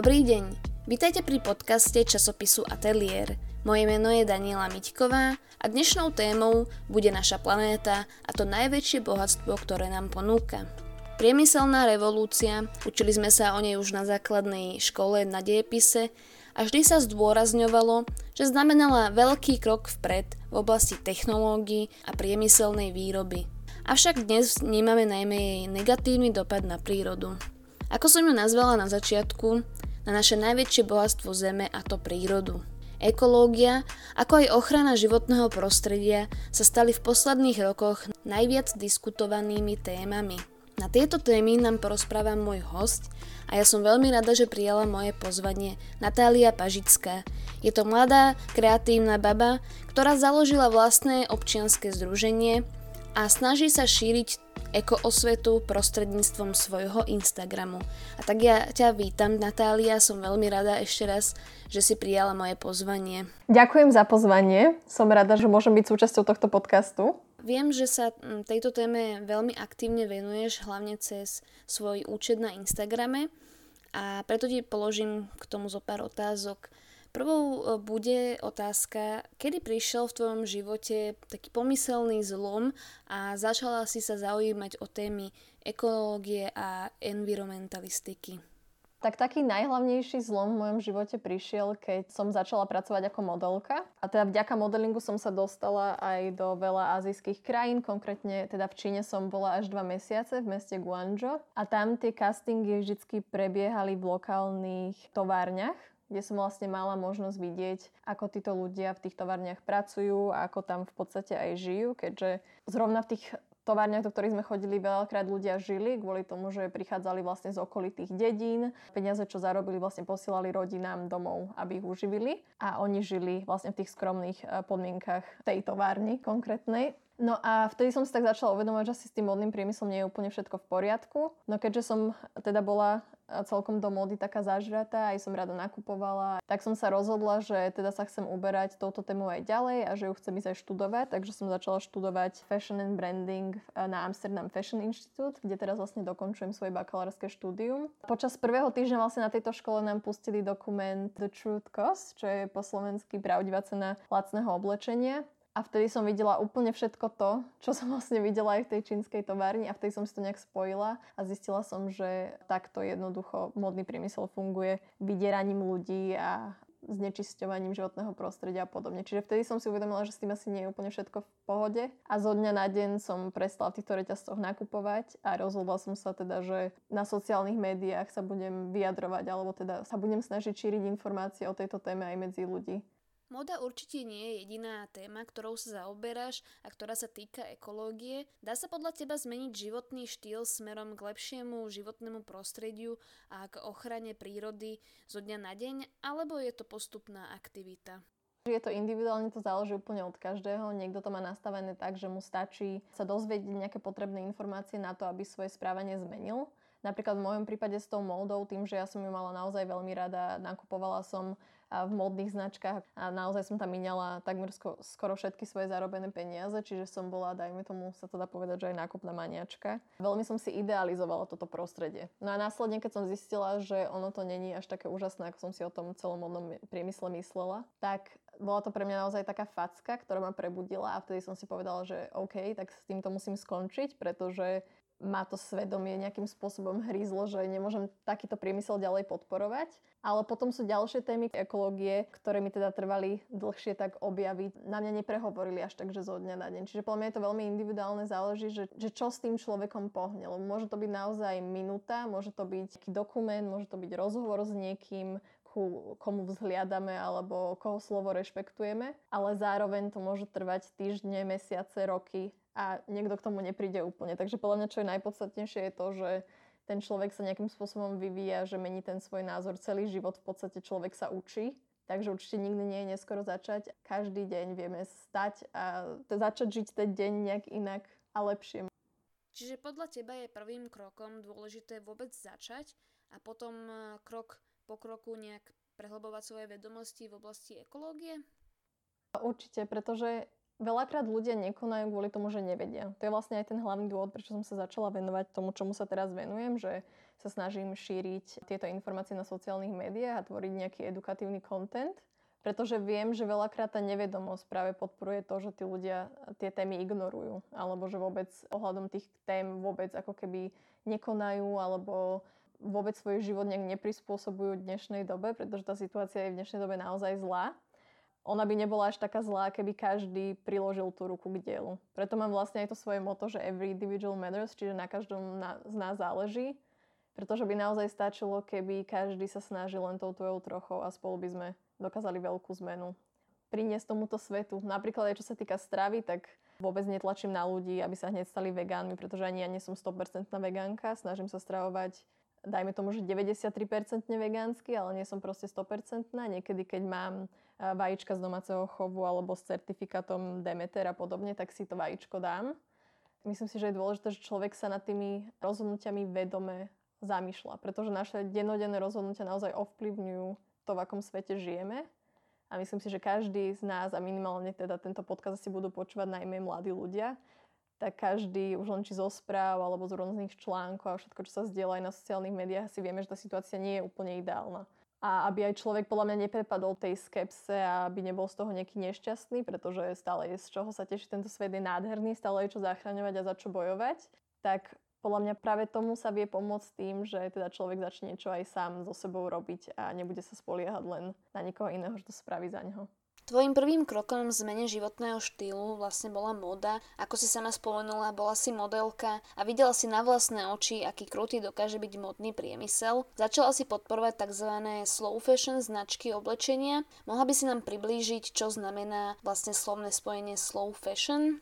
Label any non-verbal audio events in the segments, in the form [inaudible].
Dobrý deň, vítajte pri podcaste časopisu Atelier. Moje meno je Daniela Miťková a dnešnou témou bude naša planéta a to najväčšie bohatstvo, ktoré nám ponúka. Priemyselná revolúcia, učili sme sa o nej už na základnej škole na dejepise a vždy sa zdôrazňovalo, že znamenala veľký krok vpred v oblasti technológií a priemyselnej výroby. Avšak dnes vnímame najmä jej negatívny dopad na prírodu. Ako som ju nazvala na začiatku, na naše najväčšie bohatstvo Zeme a to prírodu. Ekológia, ako aj ochrana životného prostredia sa stali v posledných rokoch najviac diskutovanými témami. Na tieto témy nám porozpráva môj host a ja som veľmi rada, že prijala moje pozvanie Natália Pažická. Je to mladá, kreatívna baba, ktorá založila vlastné občianske združenie a snaží sa šíriť ekoosvetu prostredníctvom svojho Instagramu. A tak ja ťa vítam, Natália, som veľmi rada ešte raz, že si prijala moje pozvanie. Ďakujem za pozvanie, som rada, že môžem byť súčasťou tohto podcastu. Viem, že sa tejto téme veľmi aktívne venuješ, hlavne cez svoj účet na Instagrame a preto ti položím k tomu zo pár otázok. Prvou e, bude otázka, kedy prišiel v tvojom živote taký pomyselný zlom a začala si sa zaujímať o témy ekológie a environmentalistiky. Tak taký najhlavnejší zlom v mojom živote prišiel, keď som začala pracovať ako modelka. A teda vďaka modelingu som sa dostala aj do veľa azijských krajín, konkrétne teda v Číne som bola až dva mesiace v meste Guangzhou. A tam tie castingy vždy prebiehali v lokálnych továrniach kde som vlastne mala možnosť vidieť, ako títo ľudia v tých továrniach pracujú a ako tam v podstate aj žijú, keďže zrovna v tých továrniach, do ktorých sme chodili, veľakrát ľudia žili kvôli tomu, že prichádzali vlastne z okolitých dedín. Peniaze, čo zarobili, vlastne posielali rodinám domov, aby ich uživili. A oni žili vlastne v tých skromných eh, podmienkach tej továrny konkrétnej. No a vtedy som si tak začala uvedomať, že asi s tým modným priemyslom nie je úplne všetko v poriadku. No keďže som teda bola celkom do módy taká zažratá, aj som rada nakupovala, tak som sa rozhodla, že teda sa chcem uberať touto tému aj ďalej a že ju chcem ísť aj študovať, takže som začala študovať Fashion and Branding na Amsterdam Fashion Institute, kde teraz vlastne dokončujem svoje bakalárske štúdium. Počas prvého týždňa vlastne na tejto škole nám pustili dokument The Truth Cost, čo je po slovensky pravdivá cena lacného oblečenia. A vtedy som videla úplne všetko to, čo som vlastne videla aj v tej čínskej továrni a vtedy som si to nejak spojila a zistila som, že takto jednoducho modný priemysel funguje vydieraním ľudí a znečisťovaním životného prostredia a podobne. Čiže vtedy som si uvedomila, že s tým asi nie je úplne všetko v pohode a zo dňa na deň som prestala v týchto reťazcoch nakupovať a rozhodla som sa teda, že na sociálnych médiách sa budem vyjadrovať alebo teda sa budem snažiť šíriť informácie o tejto téme aj medzi ľudí. Moda určite nie je jediná téma, ktorou sa zaoberáš a ktorá sa týka ekológie. Dá sa podľa teba zmeniť životný štýl smerom k lepšiemu životnému prostrediu a k ochrane prírody zo dňa na deň, alebo je to postupná aktivita? Je to individuálne, to záleží úplne od každého. Niekto to má nastavené tak, že mu stačí sa dozvedieť nejaké potrebné informácie na to, aby svoje správanie zmenil. Napríklad v mojom prípade s tou módou, tým, že ja som ju mala naozaj veľmi rada, nakupovala som v módnych značkách a naozaj som tam minala takmer skoro všetky svoje zarobené peniaze, čiže som bola, dajme tomu, sa to dá povedať, že aj nákupná maniačka. Veľmi som si idealizovala toto prostredie. No a následne, keď som zistila, že ono to není až také úžasné, ako som si o tom celom modnom priemysle myslela, tak bola to pre mňa naozaj taká facka, ktorá ma prebudila a vtedy som si povedala, že OK, tak s týmto musím skončiť, pretože ma to svedomie nejakým spôsobom hrízlo, že nemôžem takýto priemysel ďalej podporovať. Ale potom sú ďalšie témy ekológie, ktoré mi teda trvali dlhšie tak objaviť. Na mňa neprehovorili až tak, že zo dňa na deň. Čiže podľa mňa je to veľmi individuálne, záleží, že, že čo s tým človekom pohne. Lebo môže to byť naozaj minúta, môže to byť dokument, môže to byť rozhovor s niekým, ku komu vzhliadame alebo koho slovo rešpektujeme, ale zároveň to môže trvať týždne, mesiace, roky a niekto k tomu nepríde úplne. Takže podľa mňa, čo je najpodstatnejšie, je to, že ten človek sa nejakým spôsobom vyvíja, že mení ten svoj názor celý život. V podstate človek sa učí, takže určite nikdy nie je neskoro začať. Každý deň vieme stať a začať žiť ten deň nejak inak a lepšie. Čiže podľa teba je prvým krokom dôležité vôbec začať a potom e, krok po kroku nejak prehlbovať svoje vedomosti v oblasti ekológie? Určite, pretože Veľakrát ľudia nekonajú kvôli tomu, že nevedia. To je vlastne aj ten hlavný dôvod, prečo som sa začala venovať tomu, čomu sa teraz venujem, že sa snažím šíriť tieto informácie na sociálnych médiách a tvoriť nejaký edukatívny content, pretože viem, že veľakrát tá nevedomosť práve podporuje to, že tí ľudia tie témy ignorujú, alebo že vôbec ohľadom tých tém vôbec ako keby nekonajú, alebo vôbec svoj život nejak neprispôsobujú dnešnej dobe, pretože tá situácia je v dnešnej dobe naozaj zlá. Ona by nebola až taká zlá, keby každý priložil tú ruku k dielu. Preto mám vlastne aj to svoje moto, že every individual matters, čiže na každom na, z nás záleží. Pretože by naozaj stačilo, keby každý sa snažil len tou tvojou trochou a spolu by sme dokázali veľkú zmenu priniesť tomuto svetu. Napríklad aj čo sa týka stravy, tak vôbec netlačím na ľudí, aby sa hneď stali vegánmi, pretože ani ja nie som 100% vegánka. Snažím sa stravovať dajme tomu, že 93% vegánsky, ale nie som proste 100%. Niekedy, keď mám vajíčka z domáceho chovu alebo s certifikátom Demeter a podobne, tak si to vajíčko dám. Myslím si, že je dôležité, že človek sa nad tými rozhodnutiami vedome zamýšľa, pretože naše dennodenné rozhodnutia naozaj ovplyvňujú to, v akom svete žijeme. A myslím si, že každý z nás, a minimálne teda tento podcast si budú počúvať najmä mladí ľudia, tak každý už len či zo správ alebo z rôznych článkov a všetko, čo sa zdieľa aj na sociálnych médiách, si vieme, že tá situácia nie je úplne ideálna. A aby aj človek podľa mňa neprepadol tej skepse a aby nebol z toho nejaký nešťastný, pretože stále je z čoho sa teší, tento svet je nádherný, stále je čo zachraňovať a za čo bojovať, tak podľa mňa práve tomu sa vie pomôcť tým, že teda človek začne niečo aj sám so sebou robiť a nebude sa spoliehať len na niekoho iného, že to spraví za neho. Tvojim prvým krokom v zmene životného štýlu vlastne bola moda. Ako si sama spomenula, bola si modelka a videla si na vlastné oči, aký krutý dokáže byť modný priemysel. Začala si podporovať tzv. slow fashion značky oblečenia. Mohla by si nám priblížiť, čo znamená vlastne slovné spojenie slow fashion?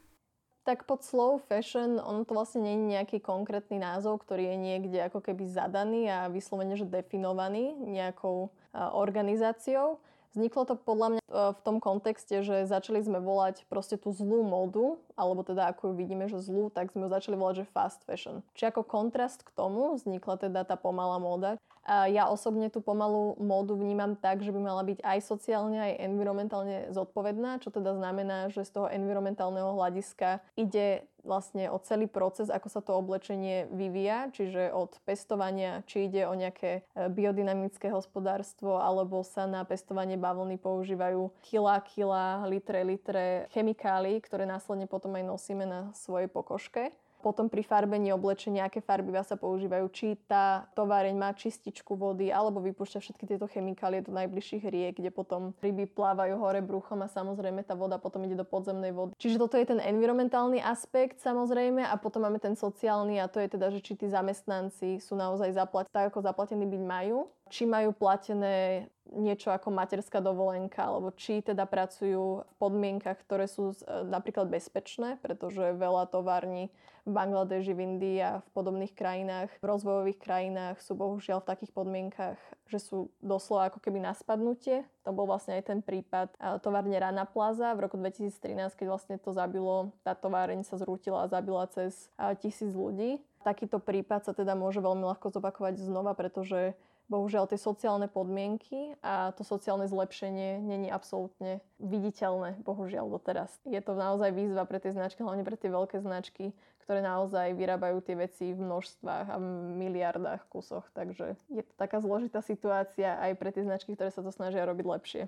Tak pod slow fashion, ono to vlastne nie je nejaký konkrétny názov, ktorý je niekde ako keby zadaný a vyslovene, že definovaný nejakou organizáciou. Vzniklo to podľa mňa e, v tom kontexte, že začali sme volať proste tú zlú módu, alebo teda ako ju vidíme, že zlú, tak sme ju začali volať, že fast fashion. Čiže ako kontrast k tomu vznikla teda tá pomalá móda. Ja osobne tú pomalú módu vnímam tak, že by mala byť aj sociálne, aj environmentálne zodpovedná, čo teda znamená, že z toho environmentálneho hľadiska ide vlastne o celý proces, ako sa to oblečenie vyvíja, čiže od pestovania, či ide o nejaké e, biodynamické hospodárstvo, alebo sa na pestovanie bavlny používajú kila, kila, litre, litre chemikálií, ktoré následne potom aj nosíme na svojej pokožke. Potom pri farbení oblečenia, aké farbivá sa používajú, či tá továreň má čističku vody alebo vypúšťa všetky tieto chemikálie do najbližších riek, kde potom ryby plávajú hore bruchom a samozrejme tá voda potom ide do podzemnej vody. Čiže toto je ten environmentálny aspekt samozrejme a potom máme ten sociálny a to je teda, že či tí zamestnanci sú naozaj zaplatení tak, ako zaplatení byť majú či majú platené niečo ako materská dovolenka, alebo či teda pracujú v podmienkach, ktoré sú e, napríklad bezpečné, pretože veľa tovární v Bangladeži, v Indii a v podobných krajinách, v rozvojových krajinách sú bohužiaľ v takých podmienkach, že sú doslova ako keby na spadnutie. To bol vlastne aj ten prípad e, továrne Rana Plaza v roku 2013, keď vlastne to zabilo, tá továreň sa zrútila a zabila cez e, tisíc ľudí. Takýto prípad sa teda môže veľmi ľahko zopakovať znova, pretože bohužiaľ tie sociálne podmienky a to sociálne zlepšenie není absolútne viditeľné, bohužiaľ doteraz. Je to naozaj výzva pre tie značky, hlavne pre tie veľké značky, ktoré naozaj vyrábajú tie veci v množstvách a v miliardách kusoch. Takže je to taká zložitá situácia aj pre tie značky, ktoré sa to snažia robiť lepšie.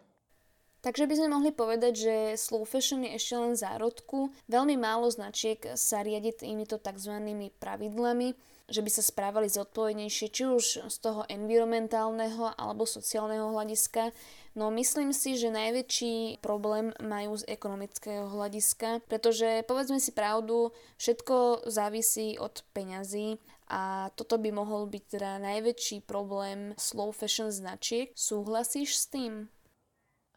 Takže by sme mohli povedať, že slow fashion je ešte len zárodku. Veľmi málo značiek sa riadi týmito tzv. pravidlami, že by sa správali zodpovednejšie, či už z toho environmentálneho alebo sociálneho hľadiska. No myslím si, že najväčší problém majú z ekonomického hľadiska, pretože povedzme si pravdu, všetko závisí od peňazí a toto by mohol byť teda najväčší problém slow fashion značiek. Súhlasíš s tým?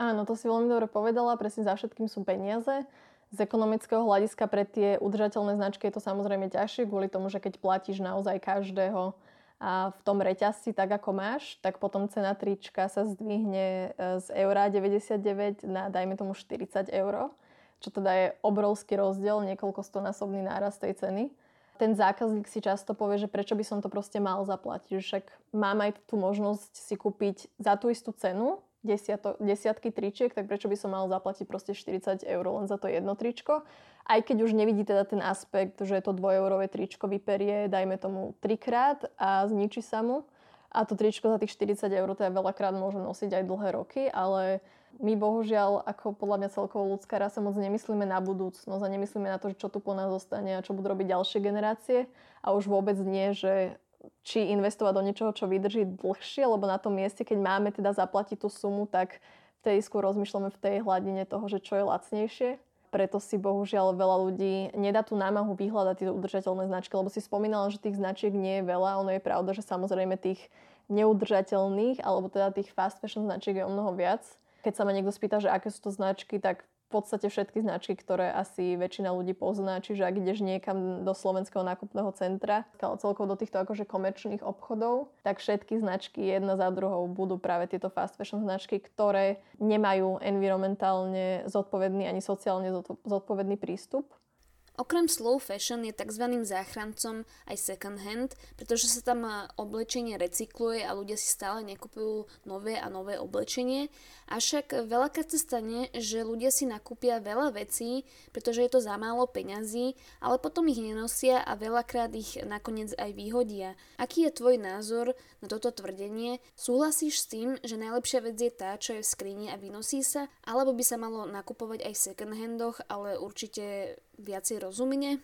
Áno, to si veľmi dobre povedala, presne za všetkým sú peniaze. Z ekonomického hľadiska pre tie udržateľné značky je to samozrejme ťažšie, kvôli tomu, že keď platíš naozaj každého a v tom reťazci tak, ako máš, tak potom cena trička sa zdvihne e, z eura 99 na dajme tomu 40 eur, čo teda je obrovský rozdiel, niekoľko stonásobný náraz tej ceny. Ten zákazník si často povie, že prečo by som to proste mal zaplatiť, však mám aj tú možnosť si kúpiť za tú istú cenu desiato, desiatky tričiek, tak prečo by som mal zaplatiť proste 40 eur len za to jedno tričko. Aj keď už nevidí teda ten aspekt, že to dvojeurové tričko vyperie, dajme tomu trikrát a zničí sa mu. A to tričko za tých 40 eur teda veľakrát môže nosiť aj dlhé roky, ale my bohužiaľ, ako podľa mňa celkovo ľudská rasa, moc nemyslíme na budúcnosť a nemyslíme na to, čo tu po nás zostane a čo budú robiť ďalšie generácie. A už vôbec nie, že či investovať do niečoho, čo vydrží dlhšie, lebo na tom mieste, keď máme teda zaplatiť tú sumu, tak vtedy skôr rozmýšľame v tej hladine toho, že čo je lacnejšie. Preto si bohužiaľ veľa ľudí nedá tú námahu vyhľadať tie udržateľné značky, lebo si spomínala, že tých značiek nie je veľa. Ono je pravda, že samozrejme tých neudržateľných, alebo teda tých fast fashion značiek je o mnoho viac. Keď sa ma niekto spýta, že aké sú to značky, tak podstate všetky značky, ktoré asi väčšina ľudí pozná. Čiže ak ideš niekam do slovenského nákupného centra, celkovo do týchto akože komerčných obchodov, tak všetky značky jedna za druhou budú práve tieto fast fashion značky, ktoré nemajú environmentálne zodpovedný ani sociálne zodpovedný prístup Okrem slow fashion je tzv. záchrancom aj second hand, pretože sa tam oblečenie recykluje a ľudia si stále nekupujú nové a nové oblečenie. Avšak veľakrát sa stane, že ľudia si nakúpia veľa vecí, pretože je to za málo peňazí, ale potom ich nenosia a veľakrát ich nakoniec aj vyhodia. Aký je tvoj názor na toto tvrdenie? Súhlasíš s tým, že najlepšia vec je tá, čo je v skrini a vynosí sa, alebo by sa malo nakupovať aj v second handoch, ale určite viacej rozumne?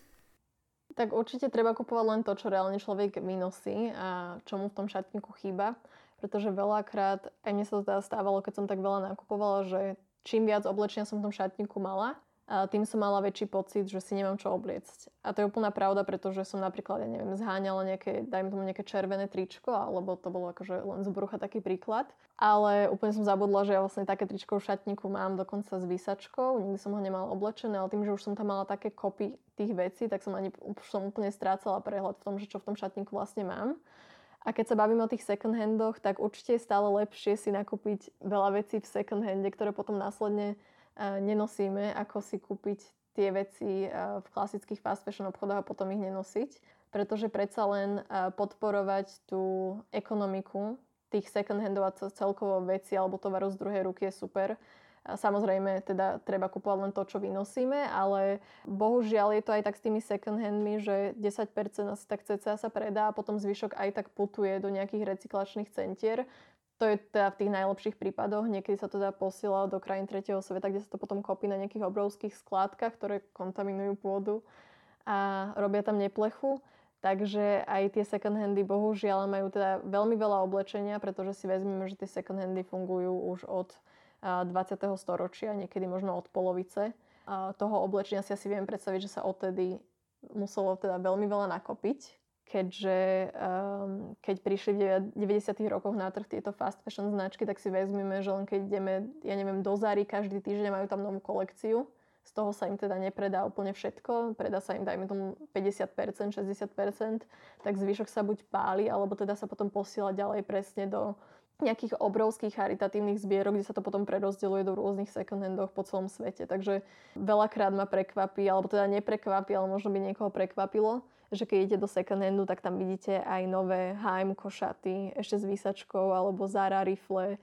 Tak určite treba kupovať len to, čo reálne človek vynosí a čo mu v tom šatníku chýba. Pretože veľakrát, aj mne sa to teda stávalo, keď som tak veľa nakupovala, že čím viac oblečenia som v tom šatníku mala, a tým som mala väčší pocit, že si nemám čo obliecť. A to je úplná pravda, pretože som napríklad, ja neviem, zháňala nejaké, dajme tomu nejaké červené tričko, alebo to bolo akože len z brucha taký príklad. Ale úplne som zabudla, že ja vlastne také tričko v šatníku mám dokonca s výsačkou, nikdy som ho nemala oblečené, ale tým, že už som tam mala také kopy tých vecí, tak som ani už som úplne strácala prehľad v tom, že čo v tom šatníku vlastne mám. A keď sa bavíme o tých second handoch, tak určite je stále lepšie si nakúpiť veľa vecí v second hande, ktoré potom následne nenosíme, ako si kúpiť tie veci v klasických fast fashion obchodoch a potom ich nenosiť. Pretože predsa len podporovať tú ekonomiku tých second handov a celkovo veci alebo tovaru z druhej ruky je super. Samozrejme, teda treba kupovať len to, čo vynosíme, ale bohužiaľ je to aj tak s tými second handmi, že 10% asi tak cca sa predá a potom zvyšok aj tak putuje do nejakých recyklačných centier, to je teda v tých najlepších prípadoch. Niekedy sa to dá posielať do krajín tretieho sveta, kde sa to potom kopí na nejakých obrovských skládkach, ktoré kontaminujú pôdu a robia tam neplechu. Takže aj tie second handy bohužiaľ majú teda veľmi veľa oblečenia, pretože si vezmeme, že tie second handy fungujú už od 20. storočia, niekedy možno od polovice. toho oblečenia si asi viem predstaviť, že sa odtedy muselo teda veľmi veľa nakopiť keďže um, keď prišli v 90. rokoch na trh tieto fast fashion značky, tak si vezmeme, že len keď ideme, ja neviem, do Zary každý týždeň majú tam novú kolekciu, z toho sa im teda nepredá úplne všetko, predá sa im dajme tomu 50%, 60%, tak zvyšok sa buď páli, alebo teda sa potom posiela ďalej presne do nejakých obrovských charitatívnych zbierok, kde sa to potom prerozdeľuje do rôznych second po celom svete. Takže veľakrát ma prekvapí, alebo teda neprekvapí, ale možno by niekoho prekvapilo, že keď idete do second handu, tak tam vidíte aj nové H&M košaty, ešte s výsačkou, alebo Zara rifle,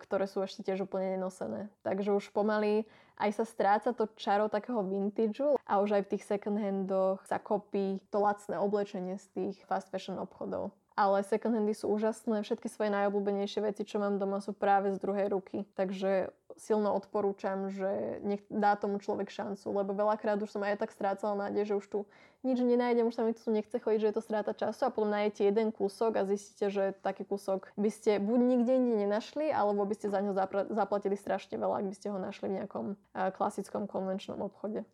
ktoré sú ešte tiež úplne nenosené. Takže už pomaly aj sa stráca to čaro takého vintageu a už aj v tých second handoch sa kopí to lacné oblečenie z tých fast fashion obchodov ale second handy sú úžasné. Všetky svoje najobľúbenejšie veci, čo mám doma, sú práve z druhej ruky. Takže silno odporúčam, že nech dá tomu človek šancu, lebo veľakrát už som aj tak strácala nádej, že už tu nič nenájdem, už sa mi tu nechce chodiť, že je to stráta času a potom nájdete jeden kúsok a zistíte, že taký kúsok by ste buď nikde inde nenašli, alebo by ste za ňo zaplatili strašne veľa, ak by ste ho našli v nejakom klasickom konvenčnom obchode.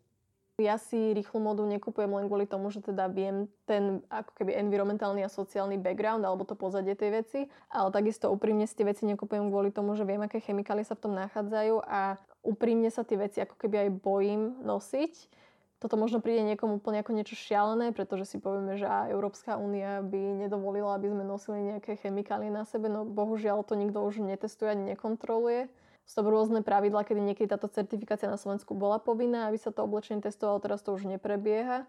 Ja si rýchlu modu nekupujem len kvôli tomu, že teda viem ten ako keby environmentálny a sociálny background alebo to pozadie tej veci, ale takisto úprimne si tie veci nekupujem kvôli tomu, že viem, aké chemikálie sa v tom nachádzajú a úprimne sa tie veci ako keby aj bojím nosiť. Toto možno príde niekomu úplne ako niečo šialené, pretože si povieme, že Európska únia by nedovolila, aby sme nosili nejaké chemikálie na sebe, no bohužiaľ to nikto už netestuje ani nekontroluje sú to rôzne pravidlá, kedy niekedy táto certifikácia na Slovensku bola povinná, aby sa to oblečenie testovalo, teraz to už neprebieha.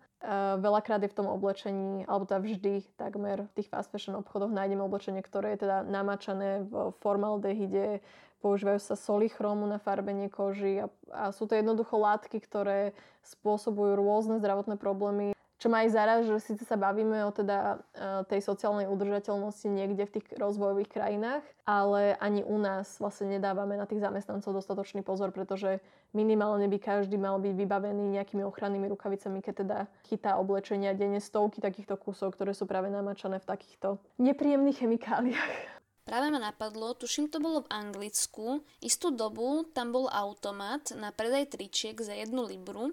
veľakrát je v tom oblečení, alebo teda vždy takmer v tých fast fashion obchodoch nájdeme oblečenie, ktoré je teda namačané v formaldehyde, používajú sa soli chromu na farbenie koži a, a sú to jednoducho látky, ktoré spôsobujú rôzne zdravotné problémy čo ma aj zaráž, že síce sa bavíme o teda e, tej sociálnej udržateľnosti niekde v tých rozvojových krajinách, ale ani u nás vlastne nedávame na tých zamestnancov dostatočný pozor, pretože minimálne by každý mal byť vybavený nejakými ochrannými rukavicami, keď teda chytá oblečenia denne stovky takýchto kusov, ktoré sú práve namačané v takýchto nepríjemných chemikáliách. Práve ma napadlo, tuším to bolo v Anglicku, istú dobu tam bol automat na predaj tričiek za jednu libru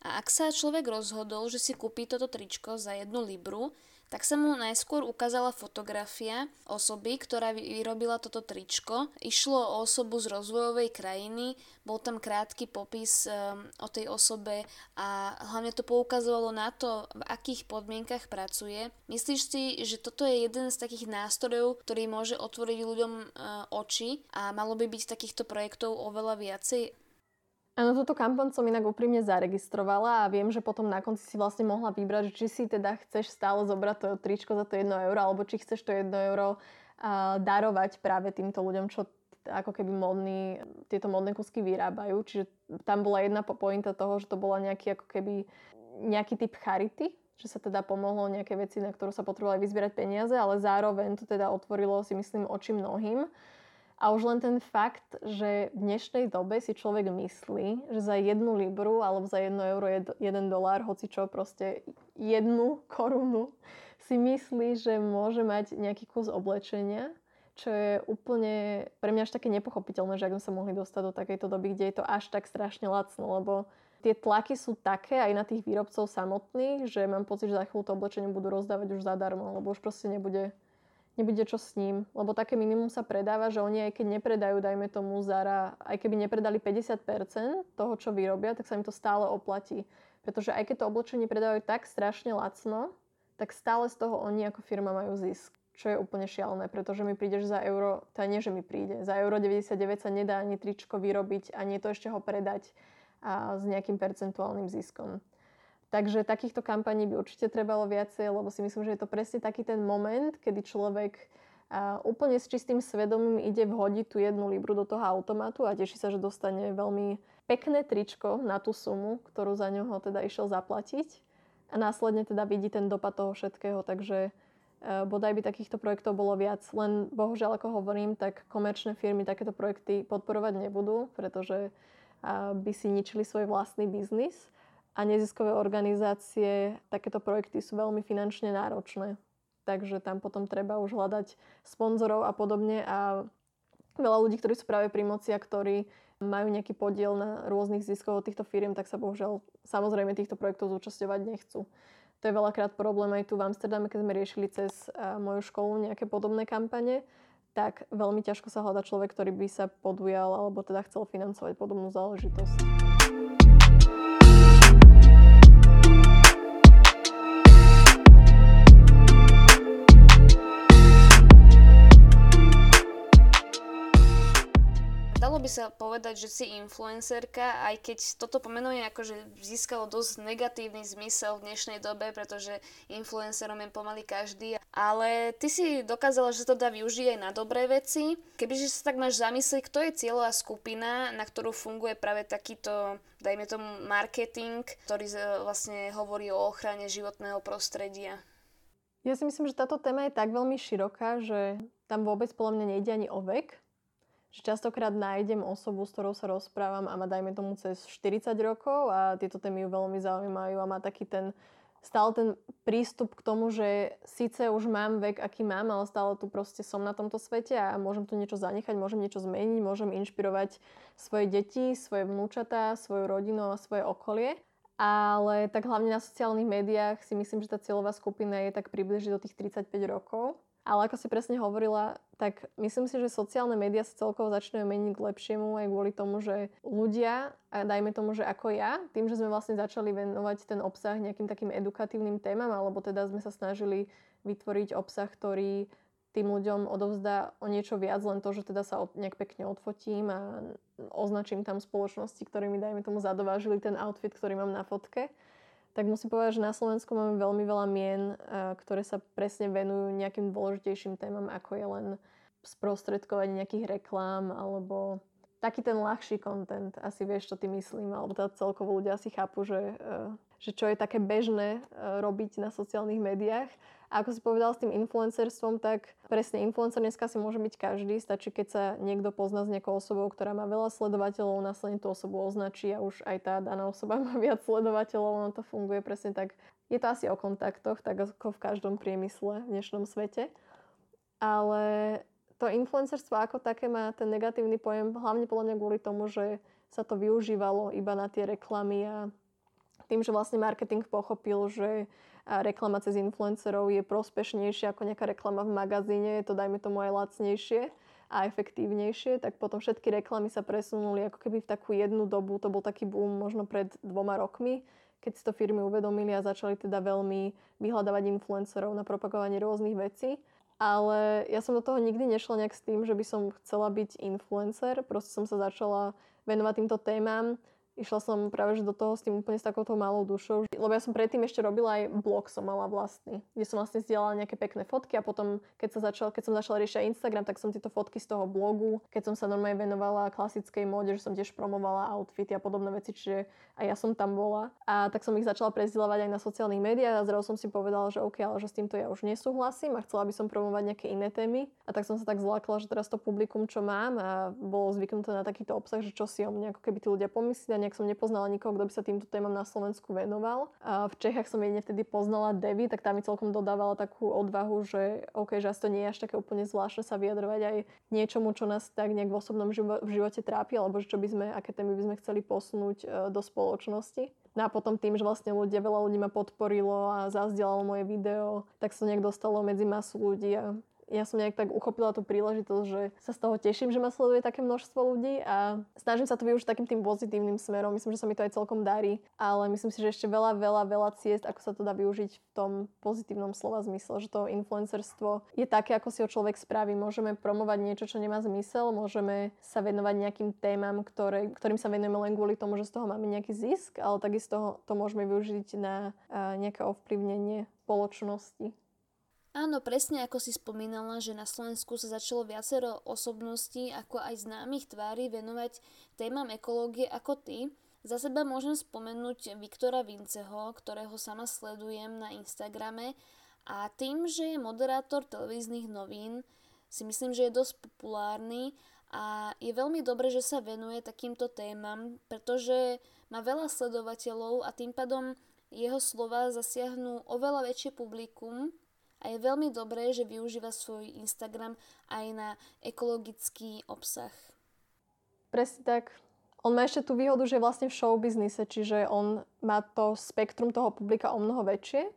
a ak sa človek rozhodol, že si kúpi toto tričko za jednu libru, tak sa mu najskôr ukázala fotografia osoby, ktorá vyrobila toto tričko. Išlo o osobu z rozvojovej krajiny, bol tam krátky popis um, o tej osobe a hlavne to poukazovalo na to, v akých podmienkach pracuje. Myslíš si, že toto je jeden z takých nástrojov, ktorý môže otvoriť ľuďom uh, oči a malo by byť takýchto projektov oveľa viacej? Áno, túto kampaň som inak úprimne zaregistrovala a viem, že potom na konci si vlastne mohla vybrať, či si teda chceš stále zobrať to tričko za to 1 euro, alebo či chceš to 1 euro uh, darovať práve týmto ľuďom, čo ako keby modný, tieto modné kusky vyrábajú. Čiže tam bola jedna pointa toho, že to bola nejaký ako keby nejaký typ charity, že sa teda pomohlo nejaké veci, na ktorú sa potrebovali vyzbierať peniaze, ale zároveň to teda otvorilo si myslím oči mnohým a už len ten fakt, že v dnešnej dobe si človek myslí, že za jednu libru alebo za jedno euro je jeden dolár, hoci čo proste jednu korunu, si myslí, že môže mať nejaký kus oblečenia, čo je úplne pre mňa až také nepochopiteľné, že ak sme sa mohli dostať do takejto doby, kde je to až tak strašne lacno, lebo tie tlaky sú také aj na tých výrobcov samotných, že mám pocit, že za chvíľu to oblečenie budú rozdávať už zadarmo, lebo už proste nebude nebude čo s ním. Lebo také minimum sa predáva, že oni aj keď nepredajú, dajme tomu Zara, aj keby nepredali 50% toho, čo vyrobia, tak sa im to stále oplatí. Pretože aj keď to oblečenie predávajú tak strašne lacno, tak stále z toho oni ako firma majú zisk. Čo je úplne šialené, pretože mi prídeš za euro, to nie, že mi príde, za euro 99 sa nedá ani tričko vyrobiť, ani to ešte ho predať a s nejakým percentuálnym ziskom. Takže takýchto kampaní by určite trebalo viacej, lebo si myslím, že je to presne taký ten moment, kedy človek úplne s čistým svedomím ide vhodiť tú jednu libru do toho automatu a teší sa, že dostane veľmi pekné tričko na tú sumu, ktorú za ňoho teda išiel zaplatiť a následne teda vidí ten dopad toho všetkého, takže e, bodaj by takýchto projektov bolo viac. Len bohužiaľ, ako hovorím, tak komerčné firmy takéto projekty podporovať nebudú, pretože by si ničili svoj vlastný biznis a neziskové organizácie, takéto projekty sú veľmi finančne náročné. Takže tam potom treba už hľadať sponzorov a podobne a veľa ľudí, ktorí sú práve pri moci a ktorí majú nejaký podiel na rôznych ziskoch od týchto firiem, tak sa bohužiaľ samozrejme týchto projektov zúčastňovať nechcú. To je veľakrát problém aj tu v Amsterdame, keď sme riešili cez moju školu nejaké podobné kampane, tak veľmi ťažko sa hľada človek, ktorý by sa podujal alebo teda chcel financovať podobnú záležitosť. By sa povedať, že si influencerka, aj keď toto pomenovanie akože získalo dosť negatívny zmysel v dnešnej dobe, pretože influencerom je pomaly každý. Ale ty si dokázala, že to dá využiť aj na dobré veci. Kebyže sa tak máš zamyslieť, kto je cieľová skupina, na ktorú funguje práve takýto, dajme tomu, marketing, ktorý vlastne hovorí o ochrane životného prostredia. Ja si myslím, že táto téma je tak veľmi široká, že tam vôbec podľa mňa nejde ani o vek, že častokrát nájdem osobu, s ktorou sa rozprávam a má dajme tomu cez 40 rokov a tieto témy ju veľmi zaujímajú a má taký ten stále ten prístup k tomu, že síce už mám vek, aký mám, ale stále tu proste som na tomto svete a môžem tu niečo zanechať, môžem niečo zmeniť, môžem inšpirovať svoje deti, svoje vnúčatá, svoju rodinu a svoje okolie. Ale tak hlavne na sociálnych médiách si myslím, že tá cieľová skupina je tak približne do tých 35 rokov. Ale ako si presne hovorila, tak myslím si, že sociálne médiá sa celkovo začínajú meniť k lepšiemu aj kvôli tomu, že ľudia, a dajme tomu, že ako ja, tým, že sme vlastne začali venovať ten obsah nejakým takým edukatívnym témam, alebo teda sme sa snažili vytvoriť obsah, ktorý tým ľuďom odovzdá o niečo viac, len to, že teda sa nejak pekne odfotím a označím tam spoločnosti, ktorými, dajme tomu, zadovážili ten outfit, ktorý mám na fotke tak musím povedať, že na Slovensku máme veľmi veľa mien, ktoré sa presne venujú nejakým dôležitejším témam, ako je len sprostredkovanie nejakých reklám alebo taký ten ľahší content, asi vieš, čo ty myslím, alebo teda celkovo ľudia si chápu, že, eh, že čo je také bežné eh, robiť na sociálnych médiách. A ako si povedal s tým influencerstvom, tak presne influencer dneska si môže byť každý. Stačí, keď sa niekto pozná s nejakou osobou, ktorá má veľa sledovateľov, následne tú osobu označí a už aj tá daná osoba [laughs] má viac sledovateľov, ono to funguje presne tak. Je to asi o kontaktoch, tak ako v každom priemysle v dnešnom svete. Ale to influencerstvo ako také má ten negatívny pojem hlavne podľa mňa kvôli tomu, že sa to využívalo iba na tie reklamy a tým, že vlastne marketing pochopil, že reklama cez influencerov je prospešnejšia ako nejaká reklama v magazíne, je to dajme tomu aj lacnejšie a efektívnejšie, tak potom všetky reklamy sa presunuli ako keby v takú jednu dobu, to bol taký boom možno pred dvoma rokmi, keď si to firmy uvedomili a začali teda veľmi vyhľadávať influencerov na propagovanie rôznych vecí. Ale ja som do toho nikdy nešla nejak s tým, že by som chcela byť influencer. Proste som sa začala venovať týmto témam Išla som práve že do toho s tým úplne s takouto malou dušou. Lebo ja som predtým ešte robila aj blog, som mala vlastný, kde som vlastne zdieľala nejaké pekné fotky a potom, keď, sa začal, keď som začala riešiť Instagram, tak som tieto fotky z toho blogu, keď som sa normálne venovala klasickej móde, že som tiež promovala outfity a podobné veci, čiže aj ja som tam bola. A tak som ich začala prezdieľať aj na sociálnych médiách a zrazu som si povedala, že OK, ale že s týmto ja už nesúhlasím a chcela by som promovať nejaké iné témy. A tak som sa tak zlákla, že teraz to publikum, čo mám a bolo zvyknuté na takýto obsah, že čo si o mne ako keby tí ľudia pomyslia, nejak som nepoznala nikoho, kto by sa týmto témam na Slovensku venoval. A v Čechách som jedine vtedy poznala Devi, tak tá mi celkom dodávala takú odvahu, že OK, že asi to nie je až také úplne zvláštne sa vyjadrovať aj niečomu, čo nás tak nejak v osobnom živo- v živote trápi, alebo čo by sme, aké témy by sme chceli posunúť e, do spoločnosti. No a potom tým, že vlastne ľudia, veľa ľudí ma podporilo a zazdielalo moje video, tak sa nejak dostalo medzi masu ľudí a ja som nejak tak uchopila tú príležitosť, že sa z toho teším, že ma sleduje také množstvo ľudí a snažím sa to využiť takým tým pozitívnym smerom. Myslím, že sa mi to aj celkom darí, ale myslím si, že ešte veľa, veľa, veľa ciest, ako sa to dá využiť v tom pozitívnom slova zmysle, že to influencerstvo je také, ako si ho človek spraví. Môžeme promovať niečo, čo nemá zmysel, môžeme sa venovať nejakým témam, ktoré, ktorým sa venujeme len kvôli tomu, že z toho máme nejaký zisk, ale takisto to môžeme využiť na nejaké ovplyvnenie spoločnosti. Áno, presne ako si spomínala, že na Slovensku sa začalo viacero osobností, ako aj známych tvári venovať témam ekológie ako ty. Za seba môžem spomenúť Viktora Vinceho, ktorého sama sledujem na Instagrame a tým, že je moderátor televíznych novín, si myslím, že je dosť populárny a je veľmi dobré, že sa venuje takýmto témam, pretože má veľa sledovateľov a tým pádom jeho slova zasiahnu oveľa väčšie publikum a je veľmi dobré, že využíva svoj Instagram aj na ekologický obsah. Presne tak. On má ešte tú výhodu, že je vlastne v show biznise, čiže on má to spektrum toho publika o mnoho väčšie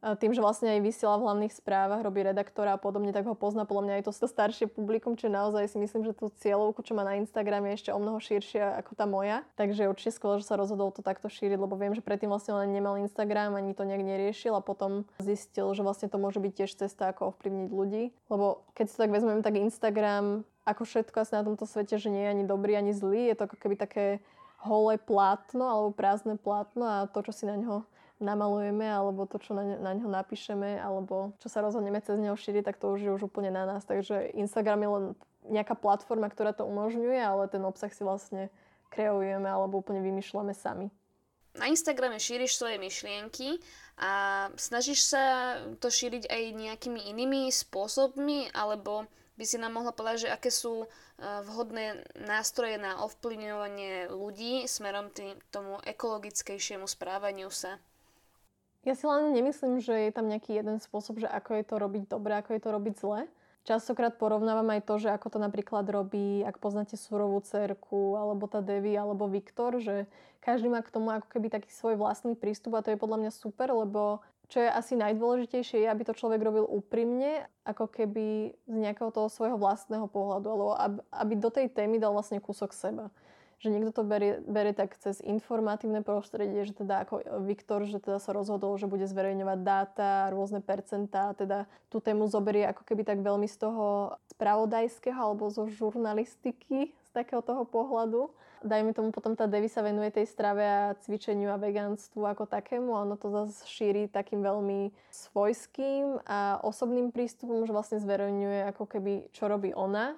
tým, že vlastne aj vysiela v hlavných správach, robí redaktora a podobne, tak ho pozná podľa mňa aj to staršie publikum, čiže naozaj si myslím, že tú cieľovku, čo má na Instagrame, je ešte o mnoho širšia ako tá moja. Takže určite skôr, že sa rozhodol to takto šíriť, lebo viem, že predtým vlastne on nemal Instagram, ani to nejak neriešil a potom zistil, že vlastne to môže byť tiež cesta, ako ovplyvniť ľudí. Lebo keď si tak vezmeme, tak Instagram, ako všetko asi na tomto svete, že nie je ani dobrý, ani zlý, je to ako keby také holé plátno alebo prázdne plátno a to, čo si na ňo namalujeme, alebo to, čo na, ne, na ňo napíšeme, alebo čo sa rozhodneme cez neho šíriť, tak to už je už úplne na nás. Takže Instagram je len nejaká platforma, ktorá to umožňuje, ale ten obsah si vlastne kreujeme alebo úplne vymýšľame sami. Na Instagrame šíriš svoje myšlienky a snažíš sa to šíriť aj nejakými inými spôsobmi, alebo by si nám mohla povedať, že aké sú e, vhodné nástroje na ovplyvňovanie ľudí smerom tým, tomu ekologickejšiemu správaniu sa? Ja si len nemyslím, že je tam nejaký jeden spôsob, že ako je to robiť dobre, ako je to robiť zle. Častokrát porovnávam aj to, že ako to napríklad robí, ak poznáte Surovú cerku, alebo tá Devi, alebo Viktor, že každý má k tomu ako keby taký svoj vlastný prístup a to je podľa mňa super, lebo čo je asi najdôležitejšie je, aby to človek robil úprimne, ako keby z nejakého toho svojho vlastného pohľadu, alebo aby do tej témy dal vlastne kúsok seba že niekto to berie, berie tak cez informatívne prostredie, že teda ako Viktor, že teda sa rozhodol, že bude zverejňovať dáta, rôzne percentá, teda tú tému zoberie ako keby tak veľmi z toho spravodajského alebo zo žurnalistiky, z takého toho pohľadu. Dajme tomu potom tá Devi sa venuje tej strave a cvičeniu a vegánstvu ako takému a ono to zase šíri takým veľmi svojským a osobným prístupom, že vlastne zverejňuje ako keby čo robí ona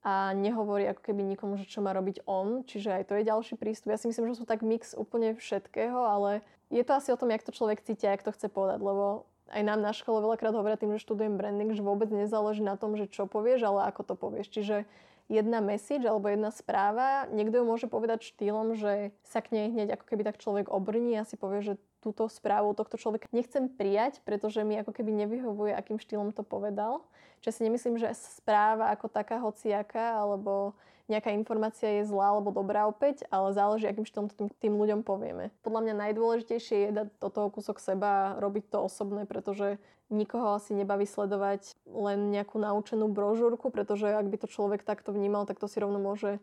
a nehovorí ako keby nikomu, že čo má robiť on, čiže aj to je ďalší prístup. Ja si myslím, že sú tak mix úplne všetkého, ale je to asi o tom, jak to človek cíti a jak to chce povedať, lebo aj nám na škole veľakrát hovoria tým, že študujem branding, že vôbec nezáleží na tom, že čo povieš, ale ako to povieš. Čiže jedna message alebo jedna správa, niekto ju môže povedať štýlom, že sa k nej hneď ako keby tak človek obrní a si povie, že túto správu tohto človeka nechcem prijať, pretože mi ako keby nevyhovuje, akým štýlom to povedal. Čiže si nemyslím, že správa ako taká hociaká alebo nejaká informácia je zlá alebo dobrá opäť, ale záleží, akým štýlom to tým, tým ľuďom povieme. Podľa mňa najdôležitejšie je dať do toho kúsok seba robiť to osobné, pretože nikoho asi nebaví sledovať len nejakú naučenú brožúrku, pretože ak by to človek takto vnímal, tak to si rovno môže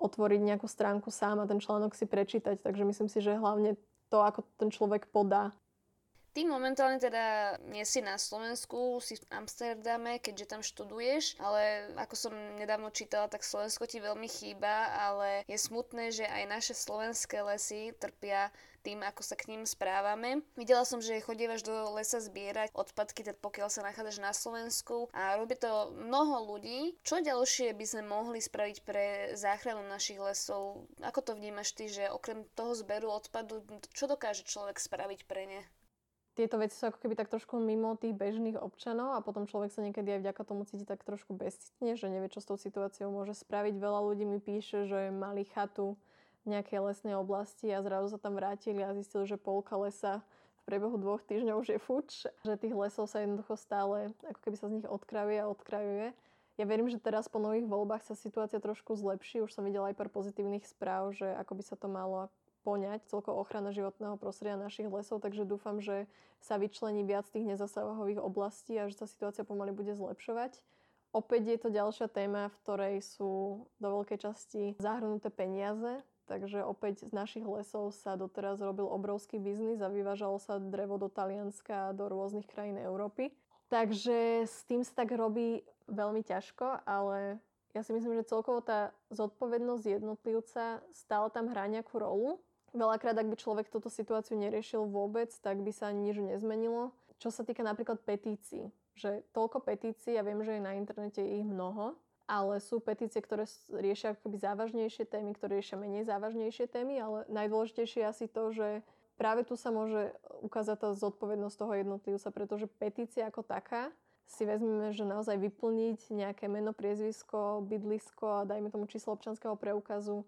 otvoriť nejakú stránku sám a ten článok si prečítať. Takže myslím si, že hlavne to, ako ten človek podá Ty momentálne teda nie si na Slovensku, si v Amsterdame, keďže tam študuješ, ale ako som nedávno čítala, tak Slovensko ti veľmi chýba, ale je smutné, že aj naše slovenské lesy trpia tým, ako sa k ním správame. Videla som, že chodívaš do lesa zbierať odpadky, teda pokiaľ sa nachádzaš na Slovensku a robí to mnoho ľudí. Čo ďalšie by sme mohli spraviť pre záchranu našich lesov? Ako to vnímaš ty, že okrem toho zberu odpadu, čo dokáže človek spraviť pre ne? Tieto veci sú ako keby tak trošku mimo tých bežných občanov a potom človek sa niekedy aj vďaka tomu cíti tak trošku bezcitne, že nevie, čo s tou situáciou môže spraviť. Veľa ľudí mi píše, že mali chatu v nejakej lesnej oblasti a zrazu sa tam vrátili a zistili, že polka lesa v priebehu dvoch týždňov už je fuč, že tých lesov sa jednoducho stále, ako keby sa z nich odkrajuje a odkrajuje. Ja verím, že teraz po nových voľbách sa situácia trošku zlepší. Už som videla aj pár pozitívnych správ, že ako by sa to malo poňať celkovo ochrana životného prostredia našich lesov, takže dúfam, že sa vyčlení viac tých nezasahových oblastí a že sa situácia pomaly bude zlepšovať. Opäť je to ďalšia téma, v ktorej sú do veľkej časti zahrnuté peniaze, takže opäť z našich lesov sa doteraz robil obrovský biznis a vyvážalo sa drevo do Talianska a do rôznych krajín Európy. Takže s tým sa tak robí veľmi ťažko, ale ja si myslím, že celkovo tá zodpovednosť jednotlivca stále tam hrá nejakú rolu Veľakrát, ak by človek túto situáciu neriešil vôbec, tak by sa nič nezmenilo. Čo sa týka napríklad petícií, že toľko petícií, ja viem, že je na internete ich mnoho, ale sú petície, ktoré riešia akoby závažnejšie témy, ktoré riešia menej závažnejšie témy, ale najdôležitejšie je asi to, že práve tu sa môže ukázať tá zodpovednosť toho jednotlivca, pretože petícia ako taká si vezmeme, že naozaj vyplniť nejaké meno, priezvisko, bydlisko a dajme tomu číslo občanského preukazu